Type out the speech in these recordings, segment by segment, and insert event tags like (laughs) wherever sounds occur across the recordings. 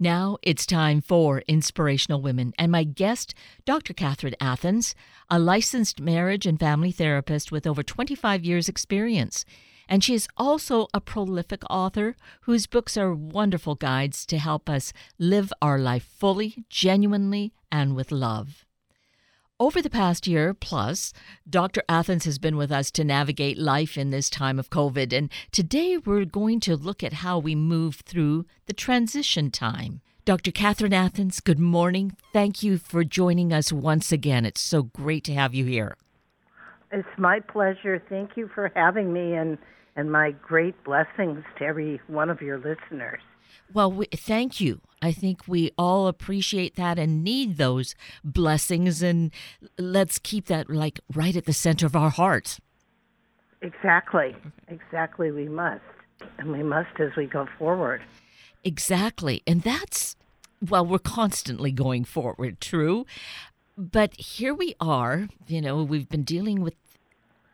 Now it's time for Inspirational Women, and my guest, Dr. Catherine Athans, a licensed marriage and family therapist with over 25 years' experience. And she is also a prolific author whose books are wonderful guides to help us live our life fully, genuinely, and with love. Over the past year plus, Dr. Athans has been with us to navigate life in this time of COVID, and today we're going to look at how we move through the transition time. Dr. Catherine Athans, good morning. Thank you for joining us once again. It's so great to have you here. It's my pleasure. Thank you for having me, and, and my great blessings to every one of your listeners. Well, we, thank you. I think we all appreciate that and need those blessings, and let's keep that like right at the center of our hearts. Exactly. Exactly. We must. And we must as we go forward. Exactly. And that's, well, we're constantly going forward, true. But here we are, you know, we've been dealing with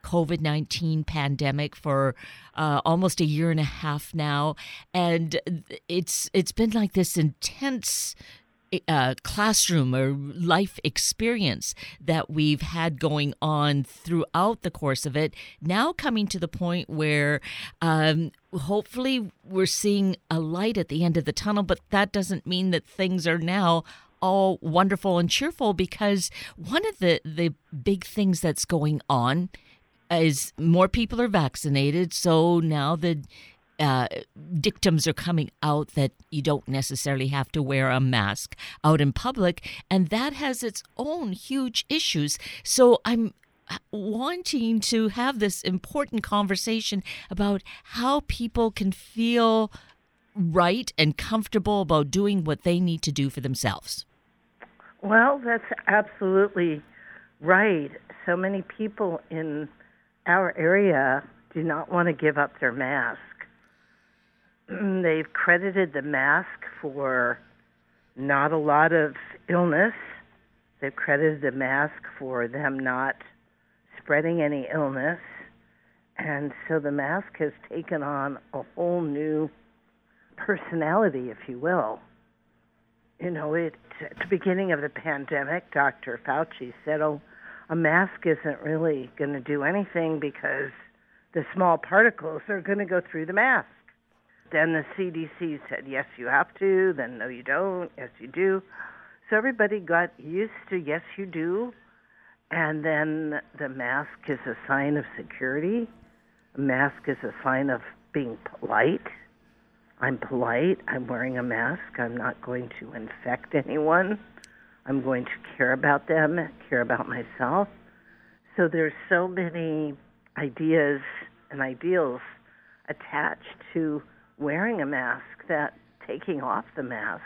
COVID 19 pandemic for uh, almost a year and a half now. And it's it's been like this intense uh, classroom or life experience that we've had going on throughout the course of it. Now coming to the point where um, hopefully we're seeing a light at the end of the tunnel, but that doesn't mean that things are now all wonderful and cheerful because one of the, the big things that's going on is more people are vaccinated, so now the uh, dictums are coming out that you don't necessarily have to wear a mask out in public, and that has its own huge issues. So I'm wanting to have this important conversation about how people can feel right and comfortable about doing what they need to do for themselves. Well, that's absolutely right. So many people in our area do not want to give up their mask. (clears throat) They've credited the mask for not a lot of illness. They've credited the mask for them not spreading any illness. And so the mask has taken on a whole new personality, if you will. You know, it, at the beginning of the pandemic, Dr. Fauci said, oh, a mask isn't really going to do anything because the small particles are going to go through the mask. Then the CDC said, yes, you have to. Then, no, you don't. Yes, you do. So everybody got used to, yes, you do. And then the mask is a sign of security. A mask is a sign of being polite. I'm polite. I'm wearing a mask. I'm not going to infect anyone. I'm going to care about them, care about myself. So there's so many ideas and ideals attached to wearing a mask that taking off the mask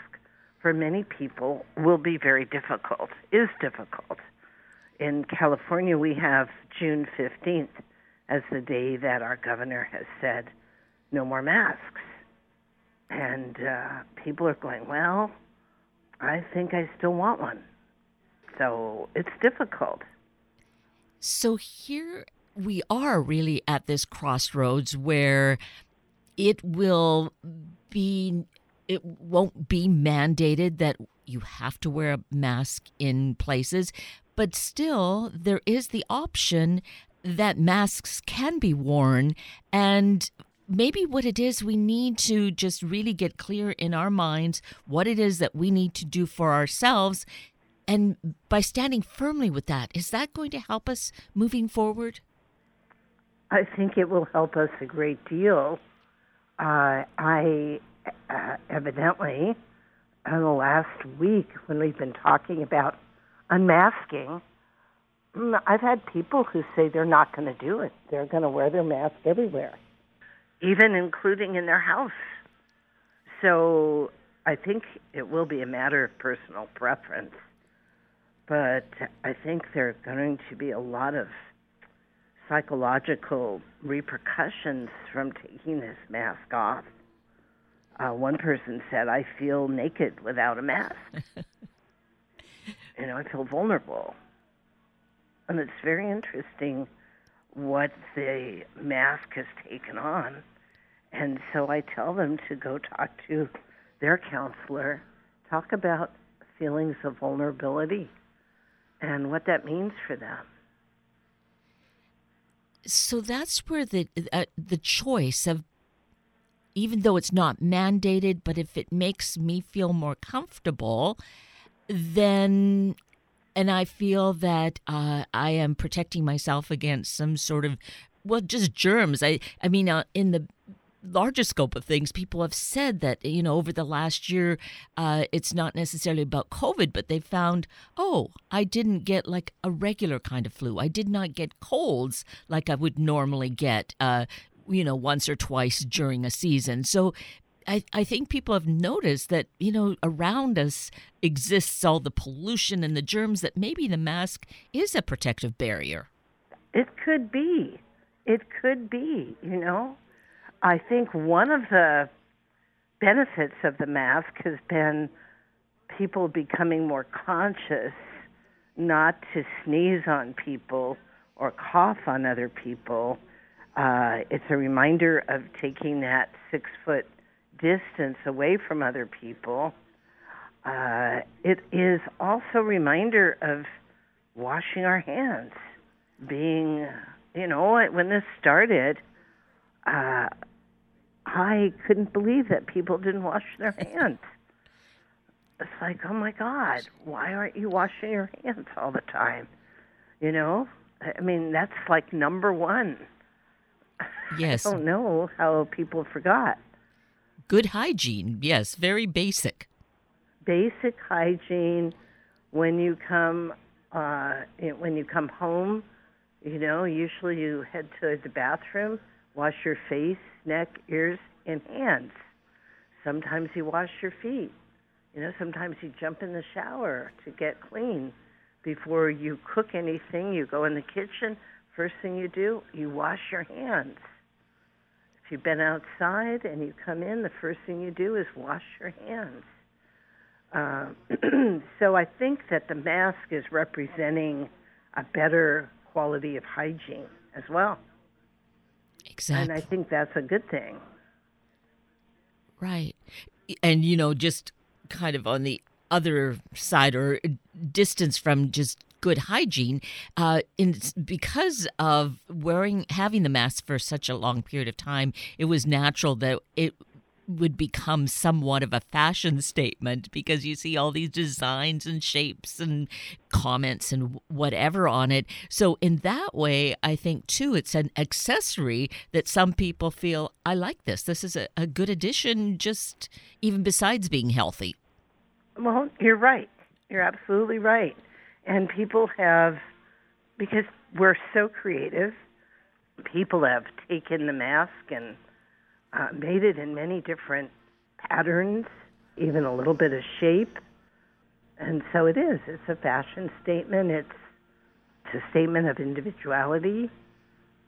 for many people will be very difficult, is difficult. In California, we have June 15th as the day that our governor has said no more masks. And uh, people are going, well, I think I still want one. So it's difficult. So here we are really at this crossroads where it will be it won't be mandated that you have to wear a mask in places, but still there is the option that masks can be worn and maybe what it is we need to just really get clear in our minds what it is that we need to do for ourselves. And by standing firmly with that is that going to help us moving forward? I think it will help us a great deal. Uh, i uh, evidently in the last week when we've been talking about unmasking mm, I've had people who say they're not going to do it. They're going to wear their mask everywhere even including in their house. So I think it will be a matter of personal preference. But I think there are going to be a lot of psychological repercussions from taking this mask off. Uh, one person said, I feel naked without a mask. (laughs) you know, I feel vulnerable. And it's very interesting what the mask has taken on. And so I tell them to go talk to their counselor talk about feelings of vulnerability and what that means for them. So that's where the uh, the choice of even though it's not mandated, but if it makes me feel more comfortable, then and I feel that uh, I am protecting myself against some sort of well, just germs. I I mean, uh, in the larger scope of things, people have said that, you know, over the last year, uh, it's not necessarily about COVID, but they found, oh, I didn't get like a regular kind of flu. I did not get colds like I would normally get, uh, you know, once or twice during a season. So I, I think people have noticed that, you know, around us exists all the pollution and the germs that maybe the mask is a protective barrier. It could be. It could be, you know. I think one of the benefits of the mask has been people becoming more conscious not to sneeze on people or cough on other people. Uh, it's a reminder of taking that six foot distance away from other people. Uh, it is also a reminder of washing our hands. Being, you know, when this started, uh, I couldn't believe that people didn't wash their (laughs) hands. It's like, oh my God, why aren't you washing your hands all the time? You know, I mean, that's like number one. (laughs) Yes. I don't know how people forgot. Good hygiene, yes, very basic. Basic hygiene when you come uh, when you come home. You know, usually you head to the bathroom, wash your face, neck, ears, and hands. Sometimes you wash your feet. You know, sometimes you jump in the shower to get clean. Before you cook anything, you go in the kitchen. First thing you do, you wash your hands. You've been outside and you come in, the first thing you do is wash your hands. Uh, (clears throat) so I think that the mask is representing a better quality of hygiene as well. Exactly. And I think that's a good thing. Right. And, you know, just kind of on the other side or distance from just good hygiene uh, in, because of wearing having the mask for such a long period of time it was natural that it would become somewhat of a fashion (laughs) statement because you see all these designs and shapes and comments and whatever on it. So, in that way, I think too, it's an accessory that some people feel, I like this. This is a, a good addition, just even besides being healthy. Well, you're right. You're absolutely right. And people have, because we're so creative, people have taken the mask and uh, made it in many different patterns, even a little bit of shape. And so it is. It's a fashion statement. It's, it's a statement of individuality,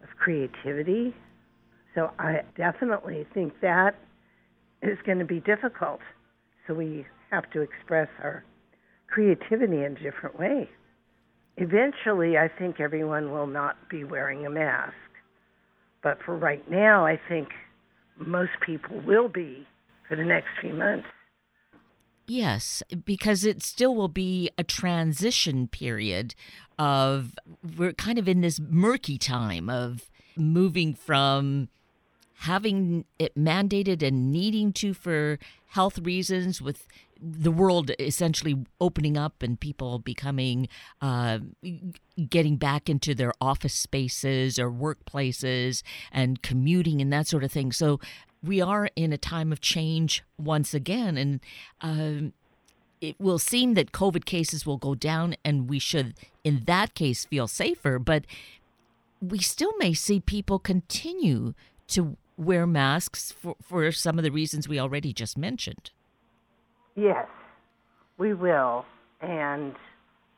of creativity. So I definitely think that is going to be difficult. So we have to express our creativity in a different way. Eventually, I think everyone will not be wearing a mask. But for right now, I think most people will be for the next few months. Yes, because it still will be a transition period of we're kind of in this murky time of moving from having it mandated and needing to for health reasons with the world essentially opening up and people becoming uh, getting back into their office spaces or workplaces and commuting and that sort of thing. So we are in a time of change once again. And um, it will seem that covid cases will go down and we should in that case feel safer but we still may see people continue to wear masks for, for some of the reasons we already just mentioned Yes, we will, and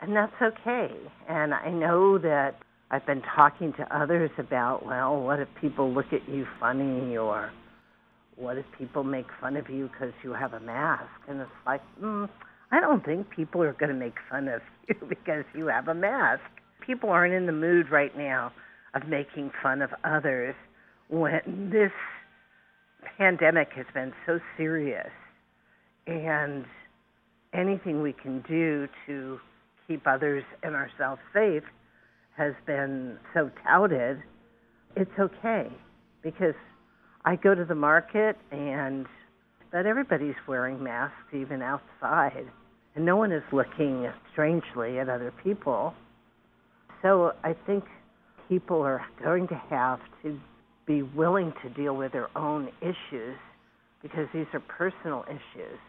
and that's okay. And I know that I've been talking to others about, well, what if people look at you funny, or what if people make fun of you because you have a mask? And it's like, mm, I don't think people are going to make fun of (laughs) you because you have a mask. People aren't in the mood right now of making fun of others when this pandemic has been so serious and anything we can do to keep others and ourselves safe has been so touted, it's okay because I go to the market and but everybody's wearing masks even outside and no one is looking strangely at other people. So I think people are going to have to be willing to deal with their own issues because these are personal issues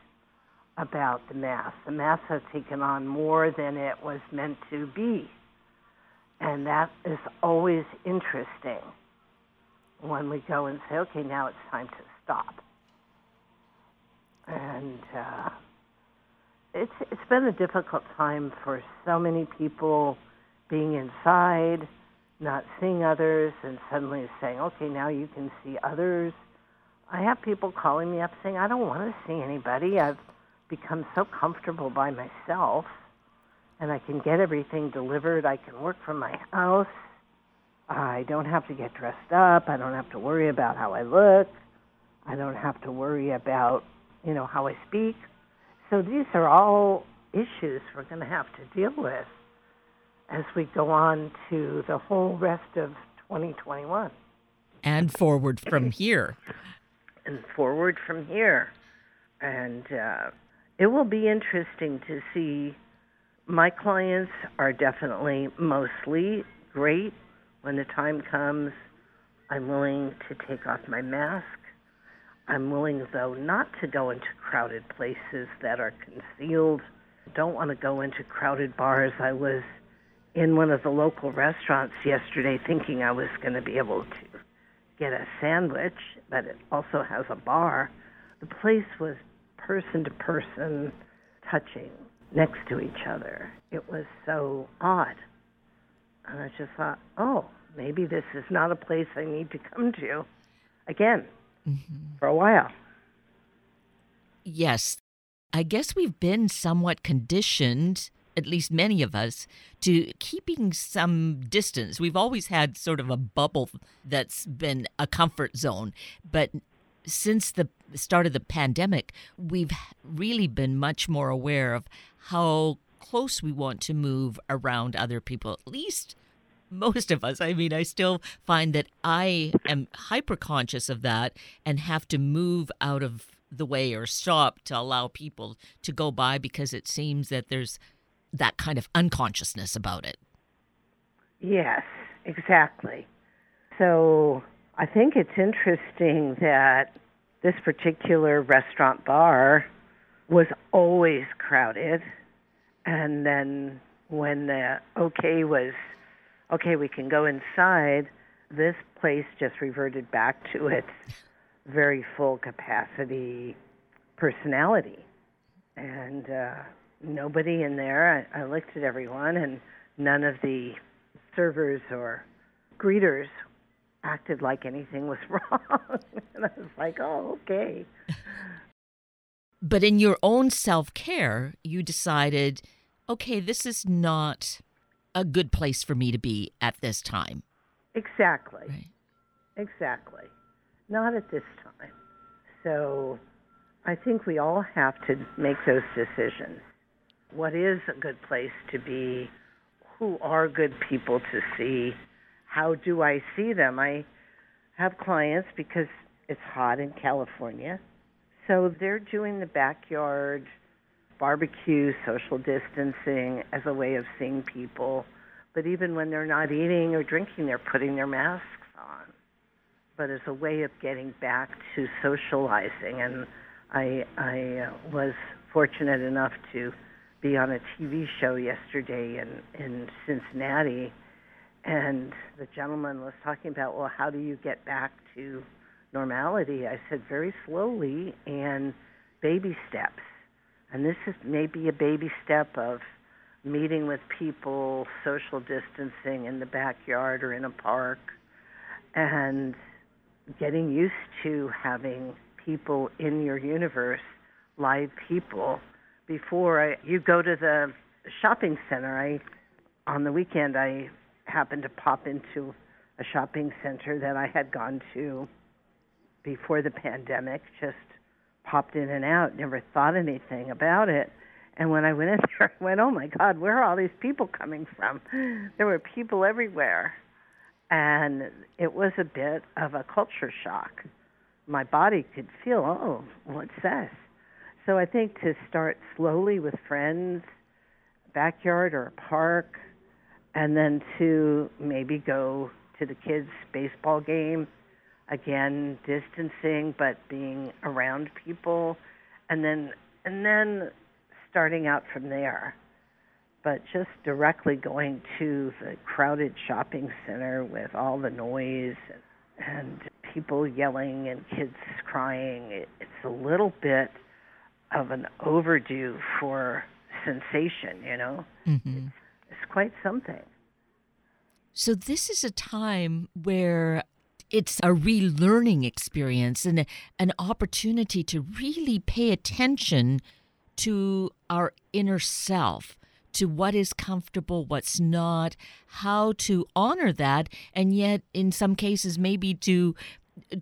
about the mass. The mass has taken on more than it was meant to be. And that is always interesting when we go and say, okay, now it's time to stop. And uh, it's it's been a difficult time for so many people being inside, not seeing others, and suddenly saying, okay, now you can see others. I have people calling me up saying, I don't want to see anybody. I've become so comfortable by myself, and I can get everything delivered. I can work from my house. I don't have to get dressed up. I don't have to worry about how I look. I don't have to worry about, you know, how I speak. So these are all issues we're going to have to deal with as we go on to the whole rest of 2021. And forward from here. And forward from here. And uh, it will be interesting to see. My clients are definitely mostly great. When the time comes, I'm willing to take off my mask. I'm willing, though, not to go into crowded places that are concealed. Don't want to go into crowded bars. I was in one of the local restaurants yesterday thinking I was going to be able to get a sandwich, but it also has a bar. The place was person to person touching next to each other. It was so odd. And I just thought, oh, maybe this is not a place I need to come to again mm-hmm. for a while. Yes. I guess we've been somewhat conditioned, at least many of us, to keeping some distance. We've always had sort of a bubble that's been a comfort zone. But since the start of the pandemic, we've really been much more aware of how close we want to move around other people, at least most of us. I mean, I still find that I am hyper conscious of that and have to move out of the way or stop to allow people to go by because it seems that there's that kind of unconsciousness about it. Yes, exactly. So I think it's interesting that this particular restaurant bar was always crowded. And then when the okay was okay, we can go inside, this place just reverted back to its very full capacity personality. And uh, nobody in there, I, I looked at everyone, and none of the servers or greeters acted like anything was (laughs) wrong. and I was like, oh, okay. But in your own self care, you decided, okay, this is not a good place for me to be at this time. Exactly. Right. Exactly. Not at this time. So I think we all have to make those decisions. What is a good place to be? Who are good people to see? How do I see them? I have clients because it's hot in California. So they're doing the backyard barbecue, social distancing as a way of seeing people. But even when they're not eating or drinking, they're putting their masks on. But as a way of getting back to socializing. And I, I uh, was fortunate enough to be on a TV show yesterday in, in Cincinnati. And the gentleman was talking about, well, how do you get back to normality? I said, very slowly and baby steps and this is maybe a baby step of meeting with people, social distancing in the backyard or in a park, and getting used to having people in your universe, live people. Before I, you go to the shopping center, I on the weekend I happened to pop into a shopping center that I had gone to before the pandemic, just popped in and out, never thought anything about it. And when I went in (laughs) there, I went, oh my God, where are all these people coming from? There were people everywhere. And it was a bit of a culture shock. My body could feel, oh, what's this? So I think to start slowly with friends, backyard or a park, and then to maybe go to the kids' baseball game, again distancing but being around people, and then and then starting out from there. But just directly going to the crowded shopping center with all the noise and, and people yelling and kids crying, it, it's a little bit of an overdue for sensation, you know? Mm-hmm. It's quite something. So, this is a time where it's a relearning experience and an opportunity to really pay attention to our inner self, to what is comfortable, what's not, how to honor that, and yet in some cases maybe to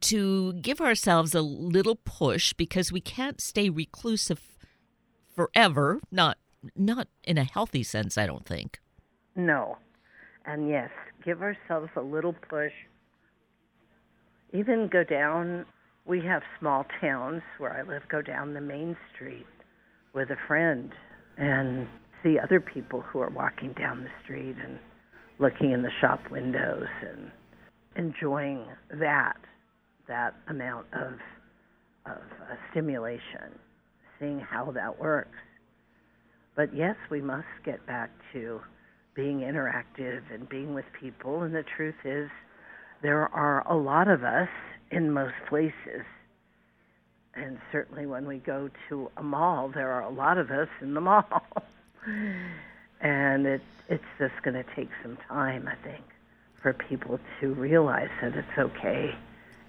to give ourselves a little push because we can't stay reclusive forever, not not in a healthy sense, I don't think. No. And yes, give ourselves a little push. Even go down, we have small towns where I live, go down the main street with a friend and see other people who are walking down the street and looking in the shop windows and enjoying that that amount of of uh, stimulation, seeing how that works. But yes, we must get back to being interactive and being with people. And the truth is, there are a lot of us in most places and certainly when we go to a mall, there are a lot of us in the (laughs) mall. and it, it's just going to take some time, I think, for people to realize that it's okay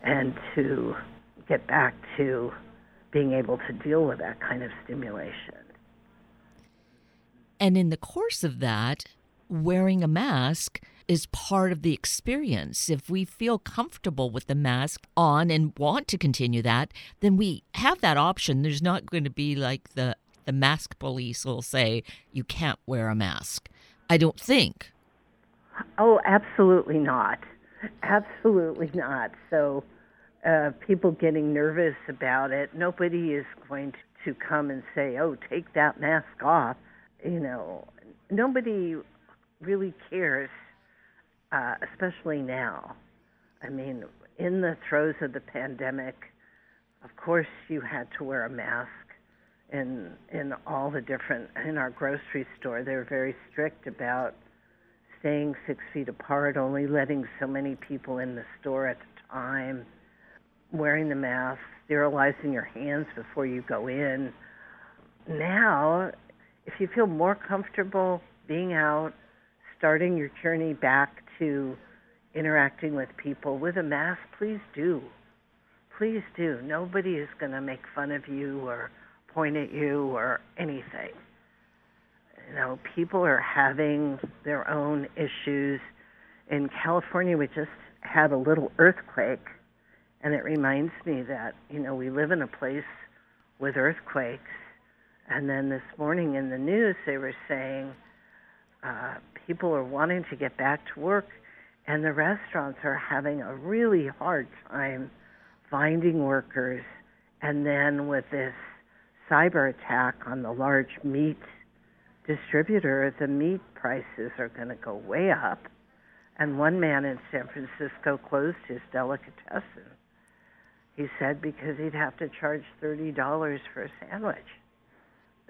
and to get back to being able to deal with that kind of stimulation. And in the course of that, wearing a mask is part of the experience. If we feel comfortable with the mask on and want to continue that, then we have that option. There's not going to be like the the mask police will say you can't wear a mask. I don't think. Oh, absolutely not. Absolutely not. So uh, people getting nervous about it, nobody is going to come and say, "Oh, take that mask off." You know, nobody really cares uh, especially now. I mean, in the throes of the pandemic, of course, you had to wear a mask in in all the different in our grocery store. They were very strict about staying six feet apart, only letting so many people in the store at a time, wearing the mask, sterilizing your hands before you go in. Now, if you feel more comfortable being out, starting your journey back to interacting with people with a mask, please do. Please do. Nobody is going to make fun of you or point at you or anything. You know, people are having their own issues. In California, we just had a little earthquake, and it reminds me that, you know, we live in a place with earthquakes. And then this morning in the news, they were saying uh, people are wanting to get back to work, and the restaurants are having a really hard time finding workers. And then with this cyber attack on the large meat distributor, the meat prices are going to go way up. And one man in San Francisco closed his delicatessen. He said because he'd have to charge $30 for a sandwich.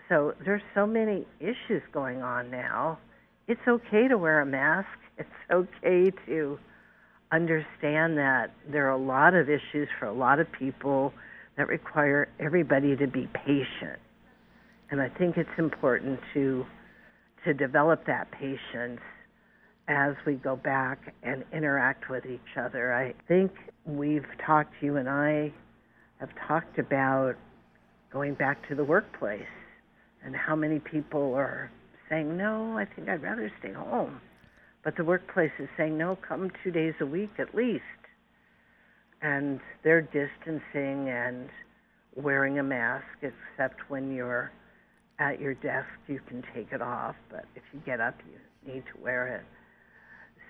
So there's so many issues going on now it's okay to wear a mask. It's okay to understand that there are a lot of issues for a lot of people that require everybody to be patient. And I think it's important to to develop that patience as we go back and interact with each other. I think we've talked you and I have talked about going back to the workplace and how many people are saying, no, I think I'd rather stay home. But the workplace is saying, no, come two days a week at least. And they're distancing and wearing a mask except when you're at your desk, you can take it off, but if you get up, you need to wear it.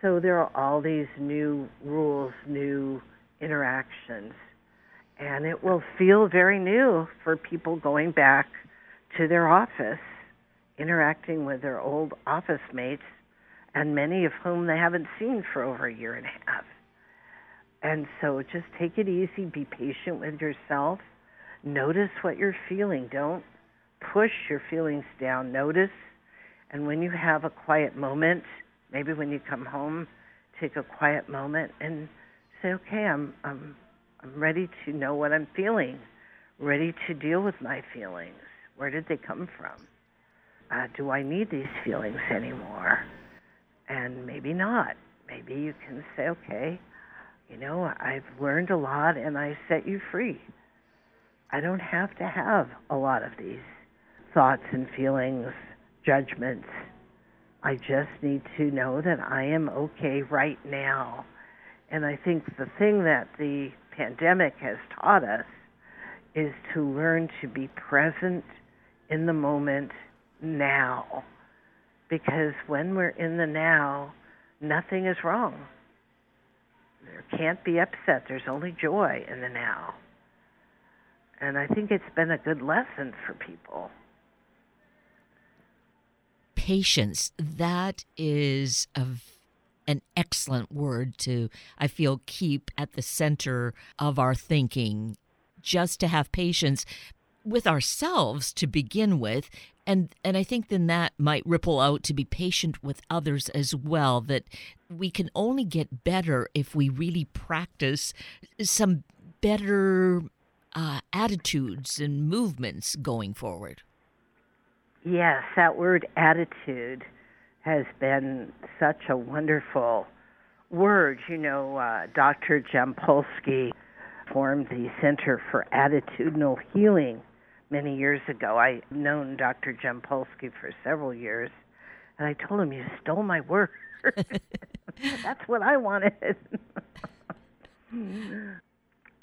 So there are all these new rules, new interactions, and it will feel very new for people going back to their office, interacting with their old office mates, and many of whom they haven't seen for over a year and a half. And so just take it easy, be patient with yourself, notice what you're feeling. Don't push your feelings down. Notice, and when you have a quiet moment, maybe when you come home, take a quiet moment and say, "Okay, I'm I'm I'm ready to know what I'm feeling, ready to deal with my feelings. Where did they come from? Uh, do I need these feelings anymore? And maybe not. Maybe you can say, okay, you know, I've learned a lot and I set you free. I don't have to have a lot of these thoughts and feelings, judgments. I just need to know that I am okay right now. And I think the thing that the pandemic has taught us is to learn to be present in the moment now. Because when we're in the now, nothing is wrong. There can't be upset. There's only joy in the now. And I think it's been a good lesson for people. Patience, that is a an excellent word to, I feel, keep at the center of our thinking. Just to have patience with ourselves to begin with. And, and I think then that might ripple out to be patient with others as well. That we can only get better if we really practice some better uh, attitudes and movements going forward. Yes, that word attitude has been such a wonderful word. You know, uh, Dr. Jampolsky formed the Center for Attitudinal Healing many years ago. I've known Dr. Jampolsky for several years, and I told him, You stole my work. (laughs) (laughs) That's what I wanted.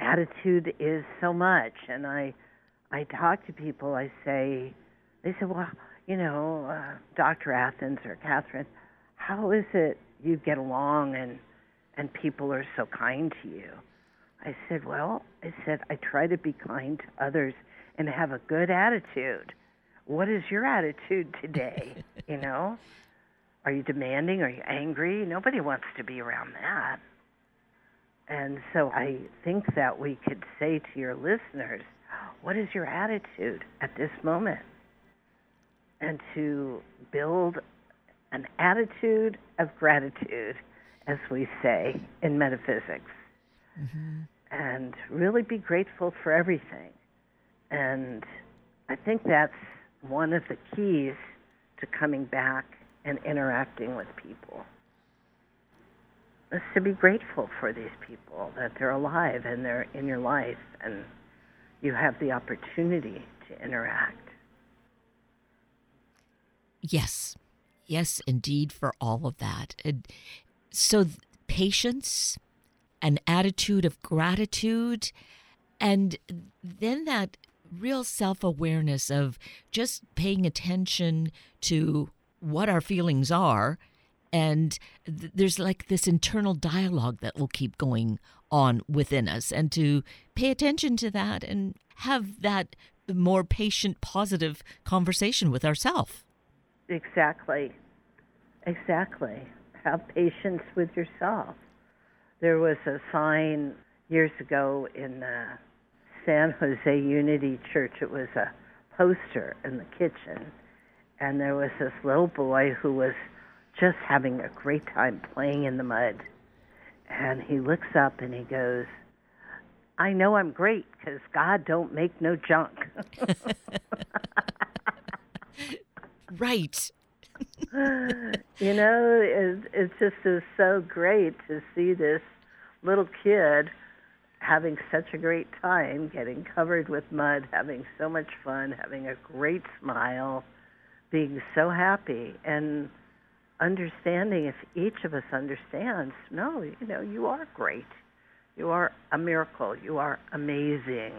Attitude is so much, and I, I talk to people. I say, they say, well, you know, uh, Dr. Athans or Catherine, how is it you get along and and people are so kind to you? I said, well, I said I try to be kind to others and have a good attitude. What is your attitude today? (laughs) you know, are you demanding? Are you angry? Nobody wants to be around that. And so I think that we could say to your listeners, what is your attitude at this moment? and to build an attitude of gratitude, as we say in metaphysics, mm-hmm. and really be grateful for everything. And I think that's one of the keys to coming back and interacting with people. Is to be grateful for these people that they're alive and they're in your life and you have the opportunity to interact. Yes. Yes, indeed, for all of that. And so, patience, an attitude of gratitude, and then that real self awareness of just paying attention to what our feelings are. And th- there's like this internal dialogue that will keep going on within us, and to pay attention to that and have that more patient, positive conversation with ourselves. Exactly. Exactly. Have patience with yourself. There was a sign years ago in the San Jose Unity Church. It was a poster in the kitchen. And there was this little boy who was just having a great time playing in the mud. And he looks up and he goes, I know I'm great because God don't make no junk. (laughs) right. (laughs) you know, it, it just is so great to see this little kid having such a great time, getting covered with mud, having so much fun, having a great smile, being so happy, and understanding if each of us understands, no, you know, you are great. You are a miracle. You are amazing.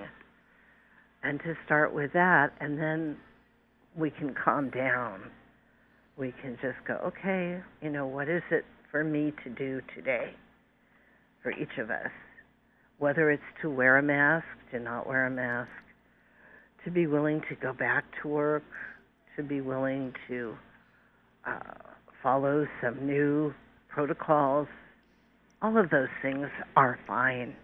And to start with that, and then we can calm down. We can just go, okay, you know, what is it for me to do today for each of us? Whether it's to wear a mask, to not wear a mask, to be willing to go back to work, to be willing to uh, follow some new protocols. All of those things are fine.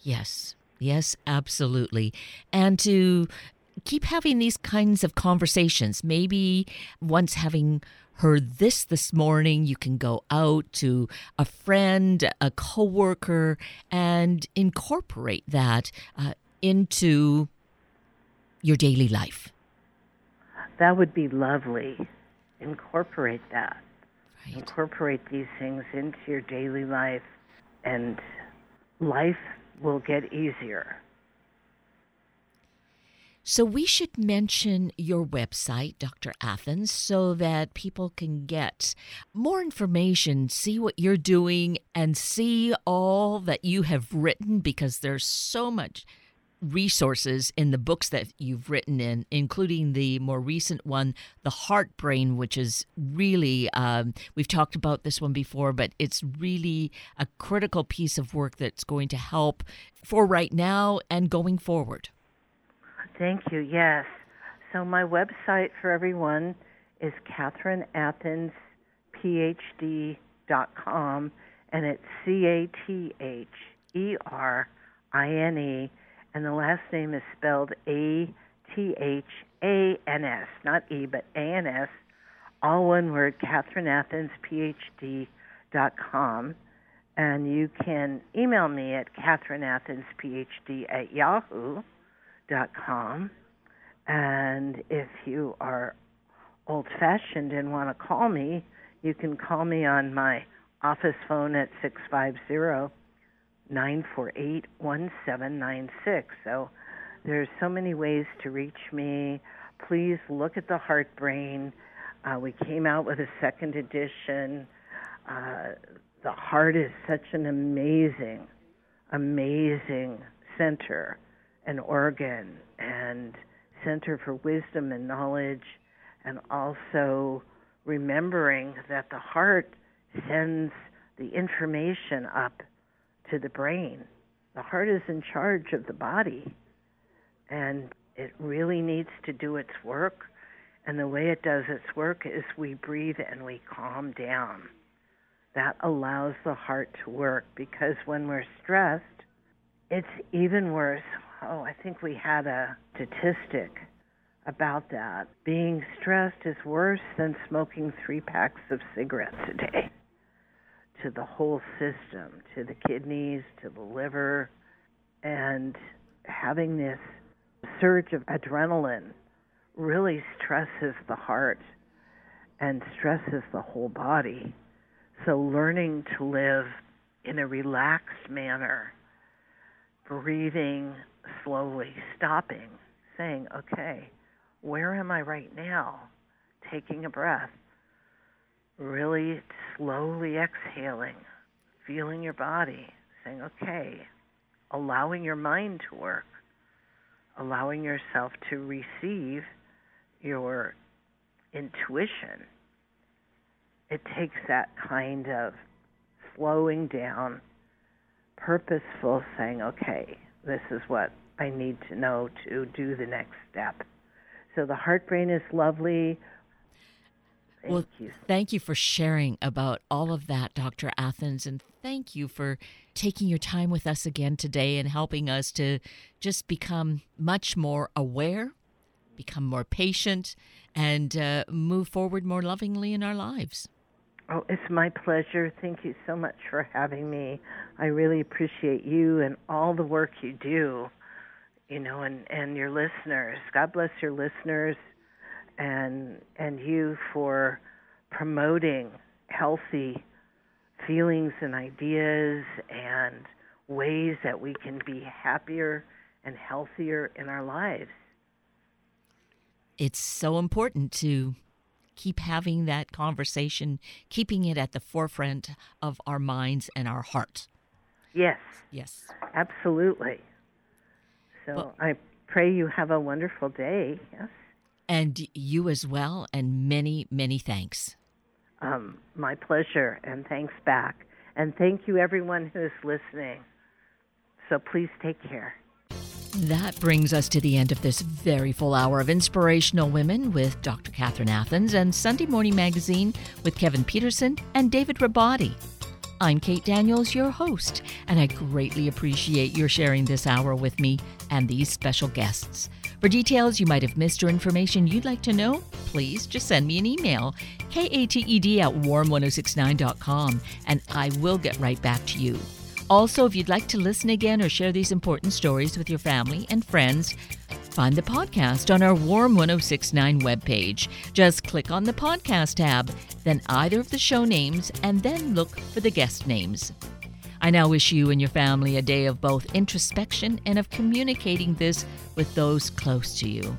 Yes, yes, absolutely. And to keep having these kinds of conversations. Maybe once having heard this this morning, you can go out to a friend, a coworker, and incorporate that uh, into your daily life. That would be lovely. Incorporate that. Right. Incorporate these things into your daily life, and life will get easier. So, we should mention your website, Dr. Athans, so that people can get more information, see what you're doing, and see all that you have written because there's so much resources in the books that you've written in, including the more recent one, The Heart Brain, which is really, um, we've talked about this one before, but it's really a critical piece of work that's going to help for right now and going forward. Thank you. Yes. So my website for everyone is CatherineAthansPhD.com, and it's C A T H E R I N E, and the last name is spelled A T H A N S, not E, but A N S, all one word, CatherineAthansPhD.com. And you can email me at CatherineAthansPhD at Yahoo com. And if you are old fashioned and want to call me, you can call me on my office phone at 650 948 1796. So there's so many ways to reach me. Please look at the Heart Brain. Uh, we came out with a second edition. Uh, the heart is such an amazing, amazing center an organ and center for wisdom and knowledge, and also remembering that the heart sends the information up to the brain. The heart is in charge of the body, and it really needs to do its work. And the way it does its work is we breathe and we calm down. That allows the heart to work because when we're stressed, it's even worse oh, I think we had a statistic about that. Being stressed is worse than smoking three packs of cigarettes a day to the whole system, to the kidneys, to the liver, and having this surge of adrenaline really stresses the heart and stresses the whole body. So, learning to live in a relaxed manner, breathing slowly stopping, saying, okay, where am I right now? Taking a breath, really slowly exhaling, feeling your body, saying, okay, allowing your mind to work, allowing yourself to receive your intuition. It takes that kind of slowing down, purposeful saying, okay, this is what I need to know to do the next step. So the heart brain is lovely. Thank well, you. thank you for sharing about all of that, Dr. Athans, and thank you for taking your time with us again today and helping us to just become much more aware, become more patient, and uh, move forward more lovingly in our lives. Oh, it's my pleasure. Thank you so much for having me. I really appreciate you and all the work you do, you know, and and your listeners. God bless your listeners and and you for promoting healthy feelings and ideas and ways that we can be happier and healthier in our lives. It's so important to keep having that conversation, keeping it at the forefront of our minds and our hearts. Yes. Yes. Absolutely. So well, I pray you have a wonderful day. Yes. And you as well, and many, many thanks. Um, my pleasure, and thanks back. And thank you, everyone who is listening. So please take care. That brings us to the end of this very full hour of Inspirational Women with Dr. Catherine Athans and Sunday Morning Magazine with Kevin Peterson and David Rabati. I'm Kate Daniels, your host, and I greatly appreciate your sharing this hour with me and these special guests. For details you might have missed or information you'd like to know, please just send me an email, kated at warm1069.com, and I will get right back to you. Also, if you'd like to listen again or share these important stories with your family and friends, find the podcast on our Warm 1069 webpage. Just click on the podcast tab, then either of the show names, and then look for the guest names. I now wish you and your family a day of both introspection and of communicating this with those close to you.